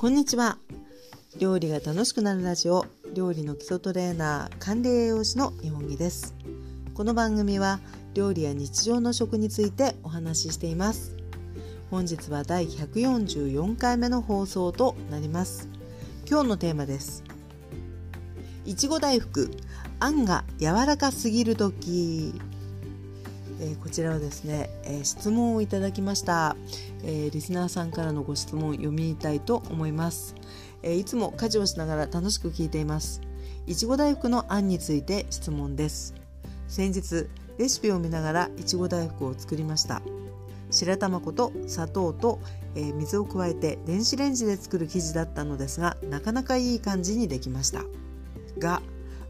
こんにちは。料理が楽しくなるラジオ料理の基礎トレーナー管理栄養士の日本木です。この番組は料理や日常の食についてお話ししています。本日は第144回目の放送となります。今日のテーマです。いちご大福あんが柔らかすぎる時。えー、こちらはですね、えー、質問をいただきました、えー、リスナーさんからのご質問を読みたいと思います、えいつも家事をしながら楽しく聞いています。いちご大福のあんについて質問です。先日レシピを見ながらいちご大福を作りました。白玉粉と砂糖と、え水を加えて電子レンジで作る生地だったのですがなかなかいい感じにできました。が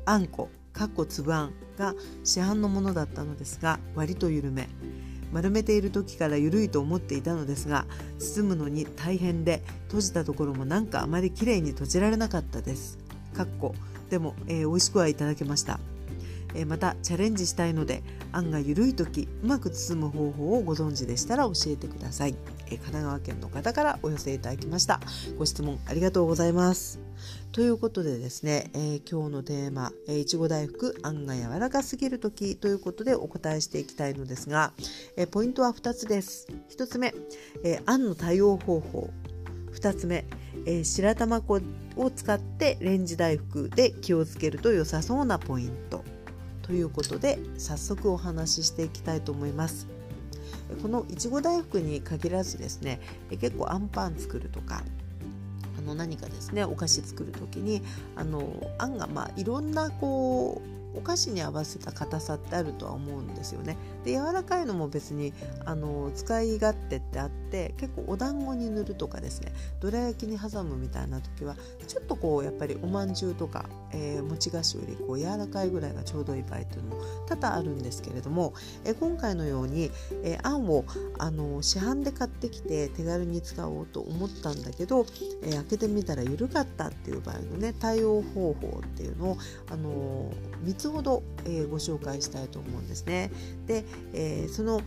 あんこかっこ粒あんが市販のものだったのですが割と緩め。丸めている時から緩いと思っていたのですが包むのに大変で閉じたところもなんかあまり綺麗に閉じられなかったです。かっこ。でも、えー、美味しくはいただけました、えー、またチャレンジしたいのであんが緩い時うまく包む方法をご存知でしたら教えてください、えー、神奈川県の方からお寄せいただきました。ご質問ありがとうございます。ということでですね、えー、今日のテーマ、えー、いちご大福あんが柔らかすぎる時ということでお答えしていきたいのですが、えー、ポイントは2つです。1つ目、えー、あんの対応方法。2つ目、えー、白玉粉を使ってレンジ大福で気をつけると良さそうなポイント。ということで早速お話ししていきたいと思います。このいちご大福に限らずですね結構あんパン作るとかあの何かですねお菓子作る時にあのあんがまあいろんなこうお菓子に合わせた硬さってあるとは思うんですよね。で柔らかいのも別にあの使い勝手ってあって結構お団子に塗るとかですねどら焼きに挟むみたいな時はちょっとこうやっぱりおまんじゅうとか、えー、餅菓子よりこう柔らかいぐらいがちょうどいい場合っていうのも多々あるんですけれども、えー、今回のように、えー、あんをあの市販で買ってきて手軽に使おうと思ったんだけど、え開けてみたら緩かったっていう場合のね対応方法っていうのをあの3つほど、えご紹介したいと思うんですね。で、えその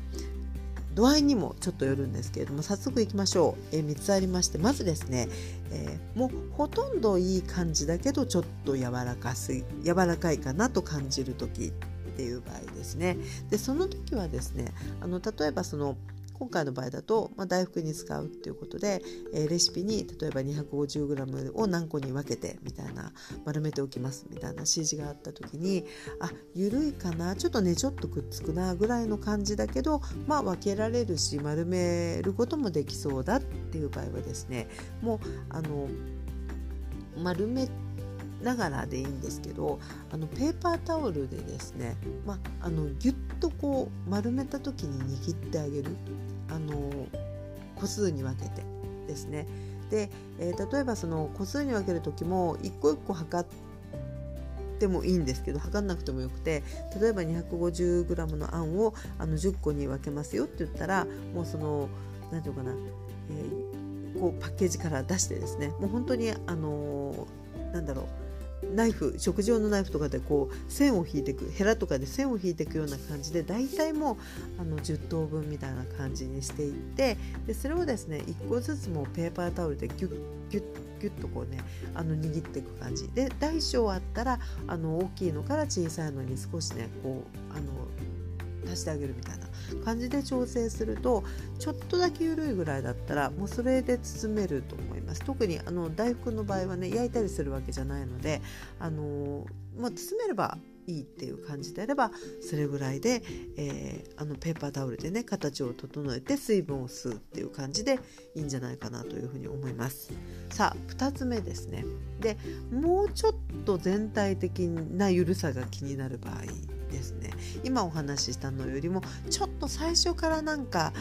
度合いにもちょっとよるんですけれども早速いきましょう、えー、3つありましてまずですね、えー、もうほとんどいい感じだけどちょっと柔らかす柔らかいかなと感じる時っていう場合ですねでその時はですねあの例えばその今回の場合だと、まあ、大福に使うっていうことで、えー、レシピに例えば 250g を何個に分けてみたいな丸めておきますみたいな指示があった時にあ緩いかなちょっとねちょっとくっつくなぐらいの感じだけどまあ分けられるし丸めることもできそうだっていう場合はですねもうあの丸めながらでいいんですけどあのペーパータオルでですね、まあ、あのギュッとこう丸めた時に握ってあげるあの個数に分けてですね。で、えー、例えばその個数に分ける時も一個一個測ってもいいんですけど測んなくてもよくて例えば 250g のあんをあの10個に分けますよって言ったらもうその何て言うかな、えー、こうパッケージから出してですねもう本当にあのー、なんだろうナイフ食事用のナイフとかでこう線を引いていくヘラとかで線を引いていくような感じで大体もうあの10等分みたいな感じにしていってでそれをですね1個ずつもペーパータオルでギュッギュッギュッとこうねあの握っていく感じ。で大小あったらあの大きいのから小さいのに少しねこうあの足してあげるみたいな感じで調整するとちょっとだけ緩いぐらいだったらもうそれで包めると思ます。特にあの大福の場合はね焼いたりするわけじゃないのであの、まあ、包めればいいっていう感じであればそれぐらいで、えー、あのペーパータオルでね形を整えて水分を吸うっていう感じでいいんじゃないかなというふうに思います。さあ2つ目ですね。でもうちょっと全体的な緩さが気になる場合ですね。今お話ししたのよりもちょっと最初からなんか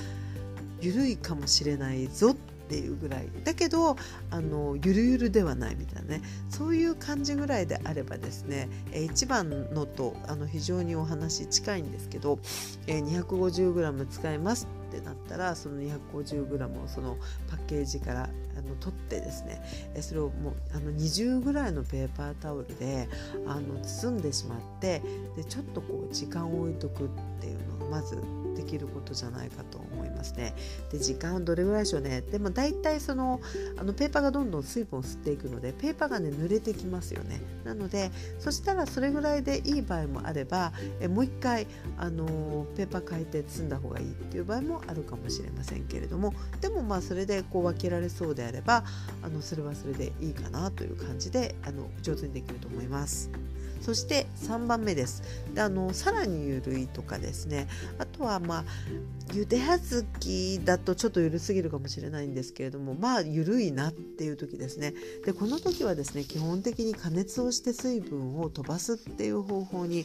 緩いかもしれないぞっていうぐらい。だけどあのゆるゆるではないみたいなね。そういう感じぐらいであればですね、え1番のとあの非常にお話近いんですけど、え 250g 使いますってなったらその 250g をそのパッケージからあの取ってですねそれをもうあの20ぐらいのペーパータオルであの包んでしまってでちょっとこう時間を置いとくっていうのがまずできることじゃないかと思いますね。で時間どれぐらいでしょうねでも大体そのあのペーパーがどんどん水分を吸っていくのでペーパーがね濡れてきますよね。なのでそしたらそれぐらいでいい場合もあればえもう一回あのペーパー変えて積んだ方がいいっていう場合もあるかもしれませんけれどもでもまあそれでこう分けられそうであればあのそれはそれでいいかなという感じであの上手にできると思います。そして3番目です。であのさらに緩いとかですね。あとはまあ茹で小豆だとちょっと緩すぎるかもしれないんですけれどもまあ緩いなっていう時ですね。でこの時はですね基本的に加熱をして水分を飛ばすっていう方法に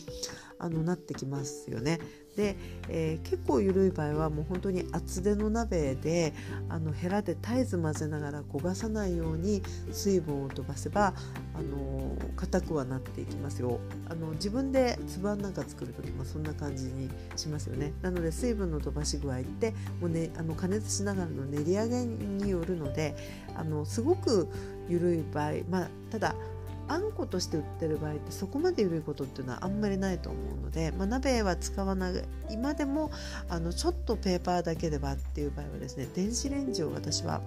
あのなってきますよね。で、えー、結構緩い場合はもう本当に厚手の鍋であのヘラで絶えず混ぜながら焦がさないように水分を飛ばせばあの硬くはなっていきますよ。あの自分でつあんなんか作る時もそんな感じにしますよね。なので水分の飛ばし具合ってもう、ね、あの加熱しながらの練り上げによるのであのすごく緩い場合まあただあんことして売ってる場合ってそこまで緩いことっていうのはあんまりないと思うので、まあ、鍋は使わない。今でもあのちょっとペーパーだけではっていう場合はですね電子レンジを私は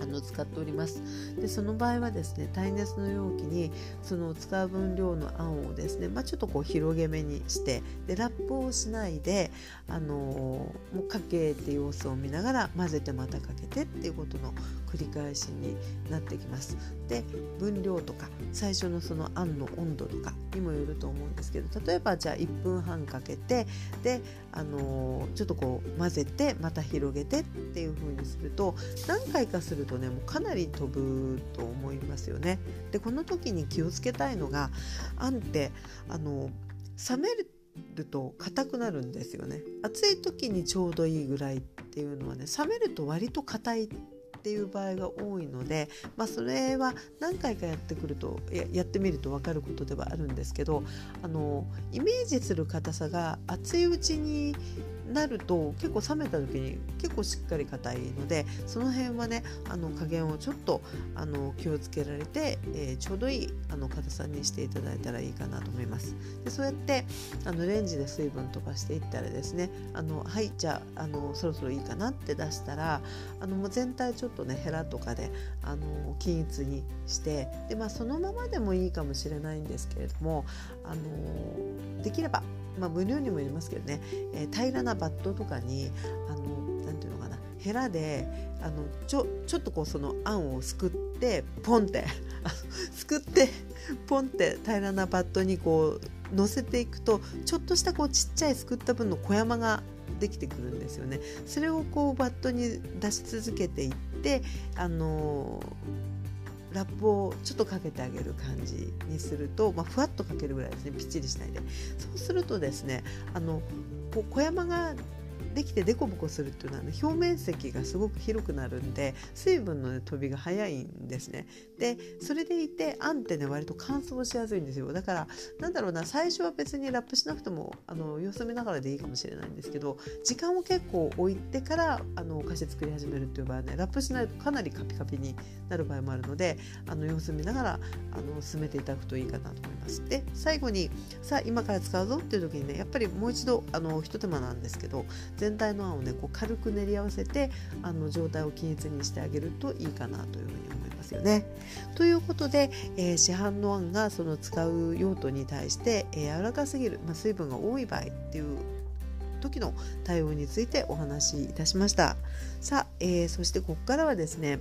あの使っております。でその場合はですね耐熱の容器にその使う分量のあんをですね、まあ、ちょっとこう広げ目にしてでラップをしないで、あのー、もうかけて様子を見ながら混ぜてまたかけてっていうことの繰り返しになってきます。で分量とか最初のそのあんの温度とかにもよると思うんですけど例えばじゃあ1分半かけてで、あの、ちょっとこう混ぜてまた広げてっていう風にすると何回かするとねもうかなり飛ぶと思いますよね。でこの時に気をつけたいのがあんってあの冷めると硬くなるんですよね暑い時にちょうどいいぐらいっていうのはね冷めると割と硬いっていう場合が多いので、まあ、それは何回かやってくるとやってみると分かることではあるんですけどあのイメージする硬さが熱いうちになると結構冷めた時に結構しっかり硬いのでその辺はねあの加減をちょっとあの気をつけられて、えー、ちょうどいいあの硬さにしていただいたらいいかなと思います。でそうやってあのレンジで水分飛ばしていったらですねあのはいじゃああのそろそろいいかなって出したらあのもう全体ちょっとねヘラとかであの均一にしてで、まあ、そのままでもいいかもしれないんですけれどもあのできればまあ、無料にもよりますけどね、えー、平らなバットとかにあのなんていうのかな。ヘラであのちょちょっとこうそのあんをすくってポンって。すくってポンって平らなバットにこう乗せていくとちょっとしたこうちっちゃいすくった分の小山ができてくるんですよね。それをこうバットに出し続けていってあのラップをちょっとかけてあげる感じにすると、まあ、ふわっとかけるぐらいですね。ぴっちりしないで。そうするとですねあのこ小山ができてデコボコするっていうのは、ね、表面積がすごく広くなるんで水分の、ね、飛びが早いんですね。でそれでいてあんってね割と乾燥しやすいんですよだからなんだろうな最初は別にラップしなくてもあの様子見ながらでいいかもしれないんですけど時間を結構置いてからあのお菓子作り始めるっていう場合はねラップしないとかなりカピカピになる場合もあるのであの様子見ながらあの進めていただくといいかなと思います。で最後にさあ今から使うぞっていう時にねやっぱりもう一度あのひと手間なんですけど全全体のあんをねこう軽く練り合わせてあの状態を均一にしてあげるといいかなというふうに思いますよね。ということで、えー、市販のあんがその使う用途に対して、えー、柔らかすぎる、まあ、水分が多い場合っていう時の対応についてお話しいたしましたさあ、えー、そしてここからはですね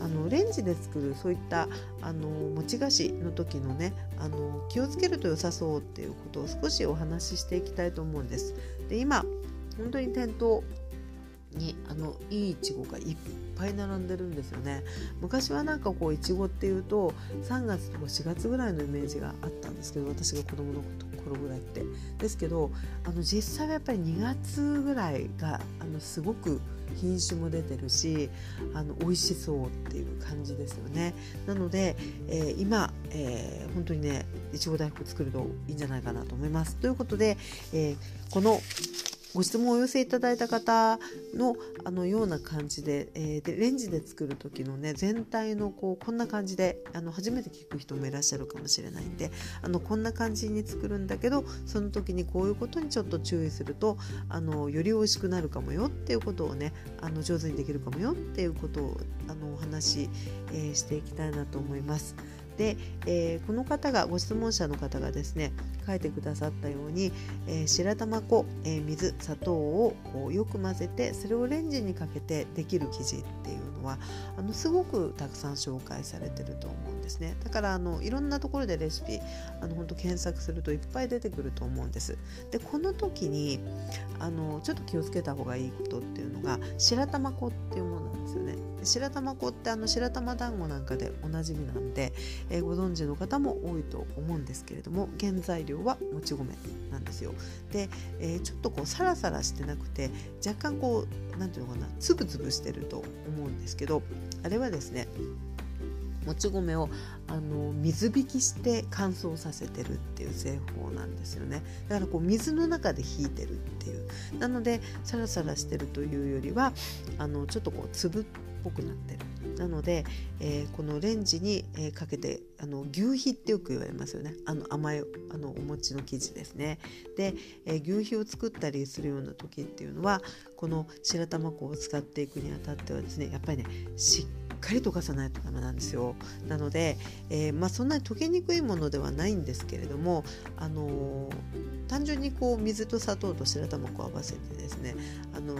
あのレンジで作るそういったあの餅菓子の時のねあの気をつけると良さそうっていうことを少しお話ししていきたいと思うんですで今本当に店頭にあのいいいちごがいっぱい並んでるんですよね。昔はなんかこういちごっていうと3月とか4月ぐらいのイメージがあったんですけど私が子供の頃ぐらいって。ですけどあの実際はやっぱり2月ぐらいがあのすごく品種も出てるしあの美味しそうっていう感じですよね。なので、えー、今、えー、本当にねいちご大福作るといいんじゃないかなと思います。ということで、えー、このご質問をお寄せいただいた方のあのような感じで,、えー、でレンジで作る時のね全体のこうこんな感じであの初めて聞く人もいらっしゃるかもしれないんであのこんな感じに作るんだけどその時にこういうことにちょっと注意するとあのより美味しくなるかもよっていうことをねあの上手にできるかもよっていうことをあのお話し、えー、していきたいなと思います。で、えー、この方がご質問者の方がですね書いてくださったように、えー、白玉粉、えー、水砂糖をこうよく混ぜてそれをレンジにかけてできる生地っていうのはあのすごくたくさん紹介されてると思うんですね。だからあのいろんなところでレシピあの本当検索するといっぱい出てくると思うんです。でこの時にあのちょっと気をつけた方がいいことっていうのが白玉粉っていうものなんですよね。白玉粉ってあの白玉団子なんかでおなじみなんで、えー、ご存知の方も多いと思うんですけれども原材料はもち米なんですよ。で、えー、ちょっとこうサラサラしてなくて若干こう何ていうのかなつぶつぶしてると思うんですけどあれはですねもち米をあの水引きして乾燥させてるっていう製法なんですよね。だからこう水の中で引いてるっていう。なのでサラサラしてるというよりはあのちょっとこう粒っぽくなってる。なので、えー、このレンジに、え、かけてあの牛皮ってよく言われますよね。あの甘いあのお餅の生地ですね。で、えー、牛皮を作ったりするような時っていうのはこの白玉粉を使っていくにあたってはですねやっぱりねしっかり溶かさないとダメなんですよ。なので、えまあ、そんなに溶けにくいものではないんですけれども、あの単純にこう水と砂糖と白玉粉を合わせてですね、あの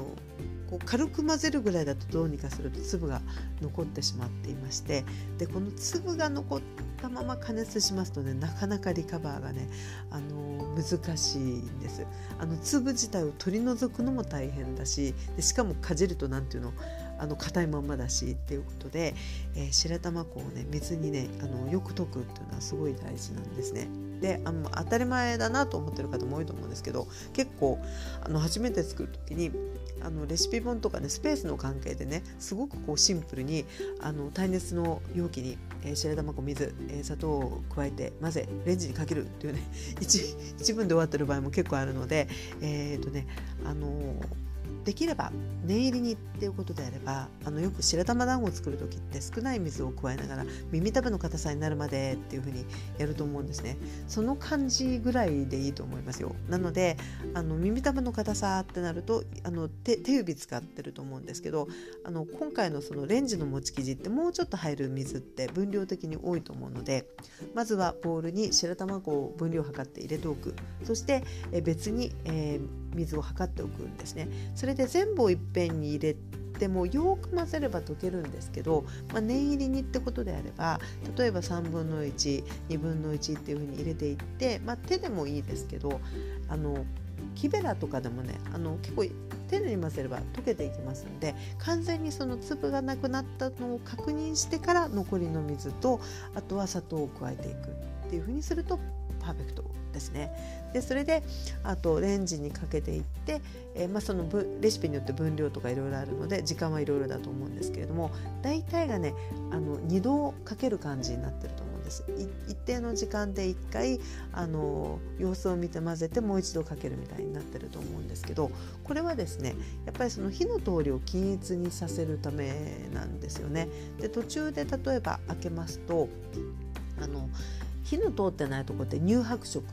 こう軽く混ぜるぐらいだとどうにかすると粒が残ってしまっていましてでこの粒が残ったまま加熱しますとねなかなかリカバーがね、あの難しいんですあの粒自体を取り除くのも大変だしでしかもかじると何ていうのあの硬いまんまだしっていうことで、えー、白玉粉をね水にねあのよく溶くっていうのはすごい大事なんですね。であの当たり前だなと思ってる方も多いと思うんですけど結構あの初めて作る時にあのレシピ本とかねスペースの関係でねすごくこうシンプルにあの耐熱の容器に、えー、白玉粉水、えー、砂糖を加えて混ぜレンジにかけるっていうね 一一文で終わってる場合も結構あるのでえっ、ー、とねあのーできれば念入りにっていうことであればあのよく白玉団子を作る時って少ない水を加えながら耳たぶの硬さになるまでっていうふうにやると思うんですね。その感じぐらいでいいと思いますよ。なのであの耳たぶの硬さってなるとあの手手指使ってると思うんですけどあの今回のそのレンジの餅生地ってもうちょっと入る水って分量的に多いと思うのでまずはボウルに白玉粉を分量測って入れておく。そしてえ別に、えー水を測っておくんですね。それで全部をいっぺんに入れてもよく混ぜれば溶けるんですけど、まあ、念入りにってことであれば例えば3分の12分の1っていうふうに入れていって、まあ、手でもいいですけどあの木べらとかでもねあの結構手で混ぜれば溶けていきますので完全にその粒がなくなったのを確認してから残りの水とあとは砂糖を加えていくっていうふうにするとパーフェクトですね。でそれであとレンジにかけていって、えー、まあ、そのレシピによって分量とかいろいろあるので時間はいろいろだと思うんですけれども大体がねあの2度かける感じになってると思うんです。一定の時間で1回あの様子を見て混ぜてもう一度かけるみたいになってると思うんですけどこれはですねやっぱりその火の通りを均一にさせるためなんですよね。で途中で例えば開けますとあの火の通ってないとこって乳白色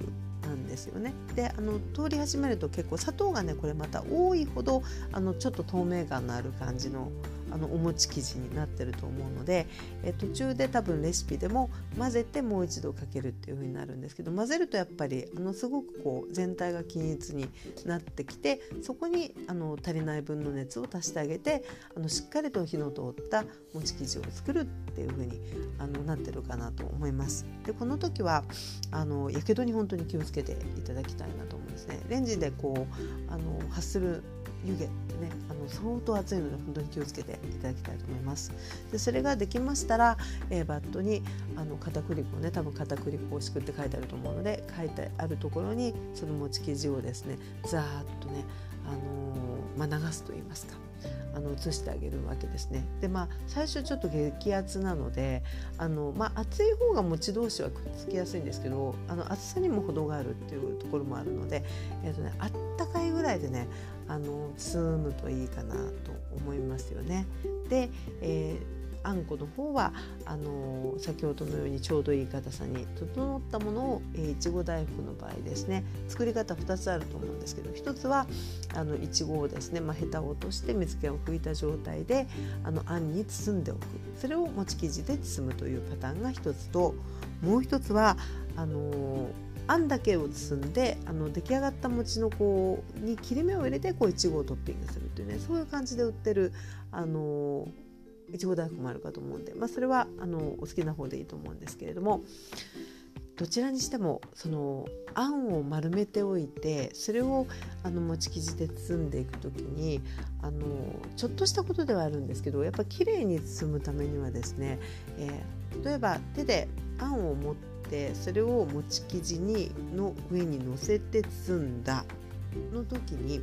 なんですよね。であの通り始めると結構砂糖がねこれまた多いほどあのちょっと透明感のある感じのあのお餅生地になってると思うのでえ途中で多分レシピでも混ぜてもう一度かけるっていう風になるんですけど混ぜるとやっぱりあのすごくこう全体が均一になってきてそこにあの足りない分の熱を足してあげてあのしっかりと火の通った餅生地を作るっていう風にあになってるかなと思います。でこの時はあのやけどに本当に気をつけていただきたいなと思うんですね。レンジでこうあの発する湯気ってねあの相当熱いので本当に気をつけていただきたいと思いますでそれができましたら、えー、バットにあの片栗粉ね多分片栗粉を敷くって書いてあると思うので書いてあるところにその餅生地をですねザーッとね、あのー、まあ、流すと言いますかあの移してあげるわけですね。でまあ最初ちょっと激圧なのであの、まあ、熱い方が餅同士はくっつきやすいんですけどあの熱さにも程があるっていうところもあるので、えーとね、あったかいぐらいでねあの包むといいかなと思いますよね。で、えーあんこの方はあの先ほどのようにちょうどいい硬さに整ったものをいちご大福の場合ですね作り方2つあると思うんですけど1つはあのいちごをですね、まあ、ヘタを落として水気を拭いた状態であのあんに包んでおくそれを餅生地で包むというパターンが1つともう1つはあのあんだけを包んであの出来上がった餅のこうに切れ目を入れてこういちごをトッピングするというねそういう感じで売ってるあのいちご大福もあるかと思うんで、まあ、それはあのお好きな方でいいと思うんですけれどもどちらにしてもそのあんを丸めておいてそれをあの餅生地で包んでいく時にあのちょっとしたことではあるんですけどやっぱ綺麗に包むためにはですね、えー、例えば手であんを持ってそれを餅生地にの上に乗せて包んだ。の時に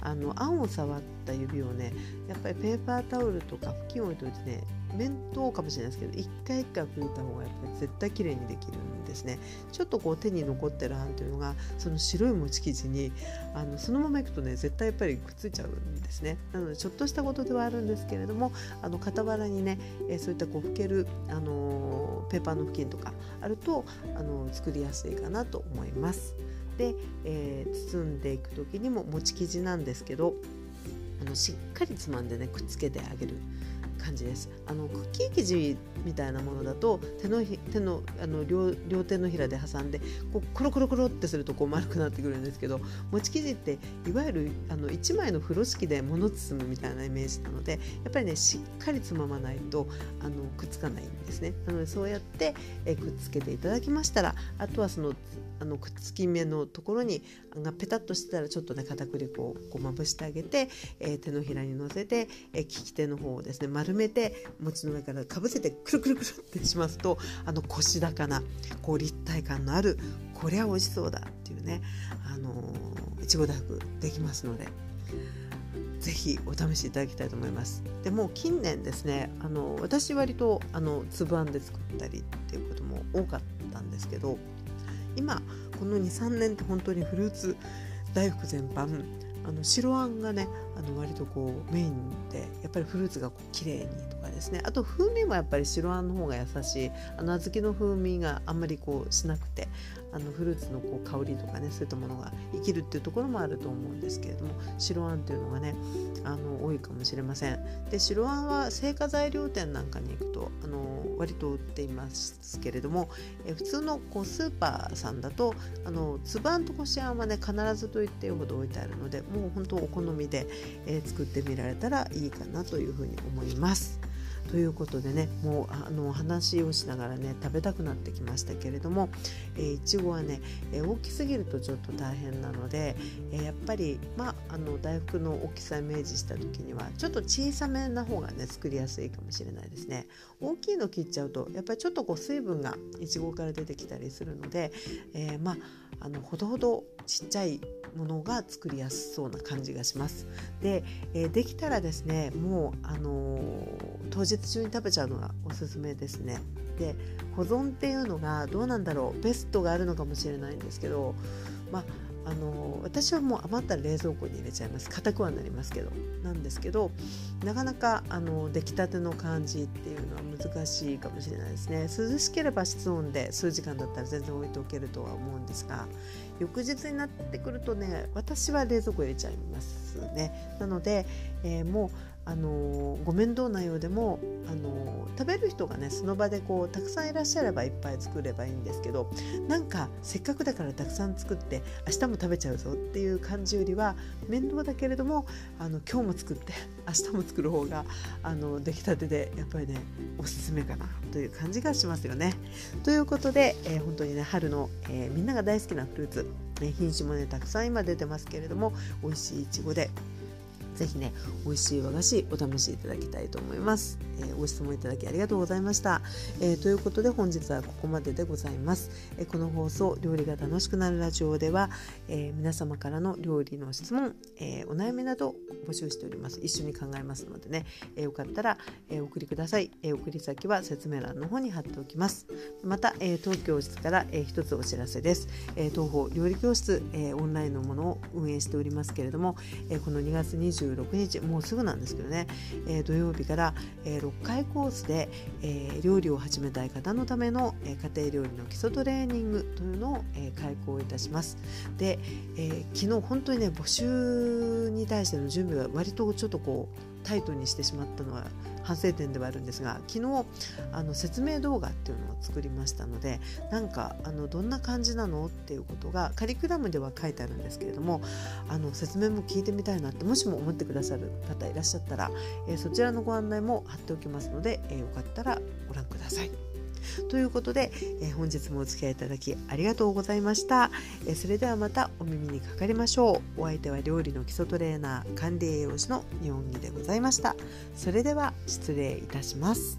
あのあんを触った指をねやっぱりペーパータオルとか布巾を置いといてね面倒かもしれないですけど一回一回拭いた方がやっぱり絶対綺麗にできるんですねちょっとこう手に残ってるあんというのがその白い餅生地にあのそのままいくとね絶対やっぱりくっついちゃうんですねなのでちょっとしたことではあるんですけれどもあの傍らにね、えそういったこう拭ける、あのペーパーの布巾とかあるとあの作りやすいかなと思います。で、えー、包んでいく時にも餅生地なんですけどあのしっかりつまんでねくっつけてあげる。感じです。あのクッキー生地みたいなものだと手のひ手のあの両両手のひらで挟んでこうコロコロコロってするとこう丸くなってくるんですけど餅生地っていわゆるあの1枚の風呂敷で物包むみたいなイメージなのでやっぱりねしっかりつままないとあのくっつかないんですね。なのでそうやってえくっつけていただきましたらあとはそのあのくっつき目のところにがペタッとしてたらちょっとね片栗粉をこうまぶしてあげて、えー、手のひらに乗せて、えー、利き手の方をですね丸めて餅の上からかぶせてくるくるくるってしますとあの腰高なこう立体感のあるこりゃ美味しそうだっていうねあのいちご大福できますので。ぜひお試しいただきたいと思います。でも近年ですねあの私割とあの粒あんで作ったりっていうことも多かったんですけど今この23年って本当にフルーツ大福全般あの白あんがねあの割とこうメインでやっぱりフルーツがこう綺麗にですね。あと風味もやっぱり白あんの方が優しい。あの小豆の風味があんまりこうしなくてあのフルーツのこう香りとかねそういったものが生きるっていうところもあると思うんですけれども白あんというのがねあの多いかもしれません。で白あんは製菓材料店なんかに行くとあの割と売っていますけれどもえ普通のこうスーパーさんだとあの粒あんとこしあんはね必ずと言っていいほど置いてあるのでもう本当お好みで、えー、作ってみられたらいいかなというふうに思います。ということでねもうあの話をしながらね食べたくなってきましたけれども、え、いちごはね、えー、大きすぎるとちょっと大変なので、えー、やっぱり、まあ、あの大福の大きさイメージした時にはちょっと小さめな方がね作りやすいかもしれないですね。大きいの切っちゃうとやっぱりちょっとこう水分がいちごから出てきたりするので、えまああのほどほどちっちゃいものが作りやすそうな感じがします。で、えー、できたらですねもう、あのー、当日中に食べちゃうのがおすすめですね。で保存っていうのがどうなんだろうベストがあるのかもしれないんですけど、まあ、の私はもう余ったら冷蔵庫に入れちゃいます。硬くはなりますけど。なんですけどなかなかあの出来たての感じっていうのは難しいかもしれないですね。涼しければ室温で数時間だったら全然置いておけるとは思うんですが翌日になってくるとね私は冷蔵庫入れちゃいますね。なので、えー、もうあのご面倒なようでもあの食べる人がねその場でこうたくさんいらっしゃればいっぱい作ればいいんですけどなんかせっかくだからたくさん作って明日も食べちゃうぞっていう感じよりは面倒だけれどもあの今日も作って明日も作る方があの出来たてでやっぱりねおすすめかなという感じがしますよね。ということで、えー、本当にね春の、えー、みんなが大好きなフルーツ、ね、品種もねたくさん今出てますけれども美味しいいちごでぜひね美味しい和菓子お試しいただきたいと思います、えー、ご質問いただきありがとうございました、えー、ということで本日はここまででございます、えー、この放送料理が楽しくなるラジオでは、え皆様からの料理の質問、えお悩みなど募集しております。一緒に考えますのでね、えよかったら、えお送りください、え送り先は説明欄の方に貼っておきます。また、え東京室から、え一つお知らせです、え東方料理教室、えオンラインのものを運営しておりますけれども、えこの2月26日もうすぐなんですけどね、え土曜日から、え6回コースで、え料理を始めたい方のための、え家庭料理の基礎トレーニングというのを、え開講いたします。で、え昨日本当にね募集に対しての準備は割とちょっとこうタイトにしてしまったのは反省点ではあるんですが昨日あの説明動画っていうのを作りましたのでなんかあのどんな感じなのっていうことがカリキュラムでは書いてあるんですけれどもあの説明も聞いてみたいなってもしも思ってくださる方いらっしゃったら、えー、そちらのご案内も貼っておきますので、えー、よかったらご覧ください。ということで、えー、本日もお付き合いいただきありがとうございました、えー、それではまたお耳にかかりましょう。お相手は料理の基礎トレーナー管理栄養士の日本木でございました。それでは失礼いたします。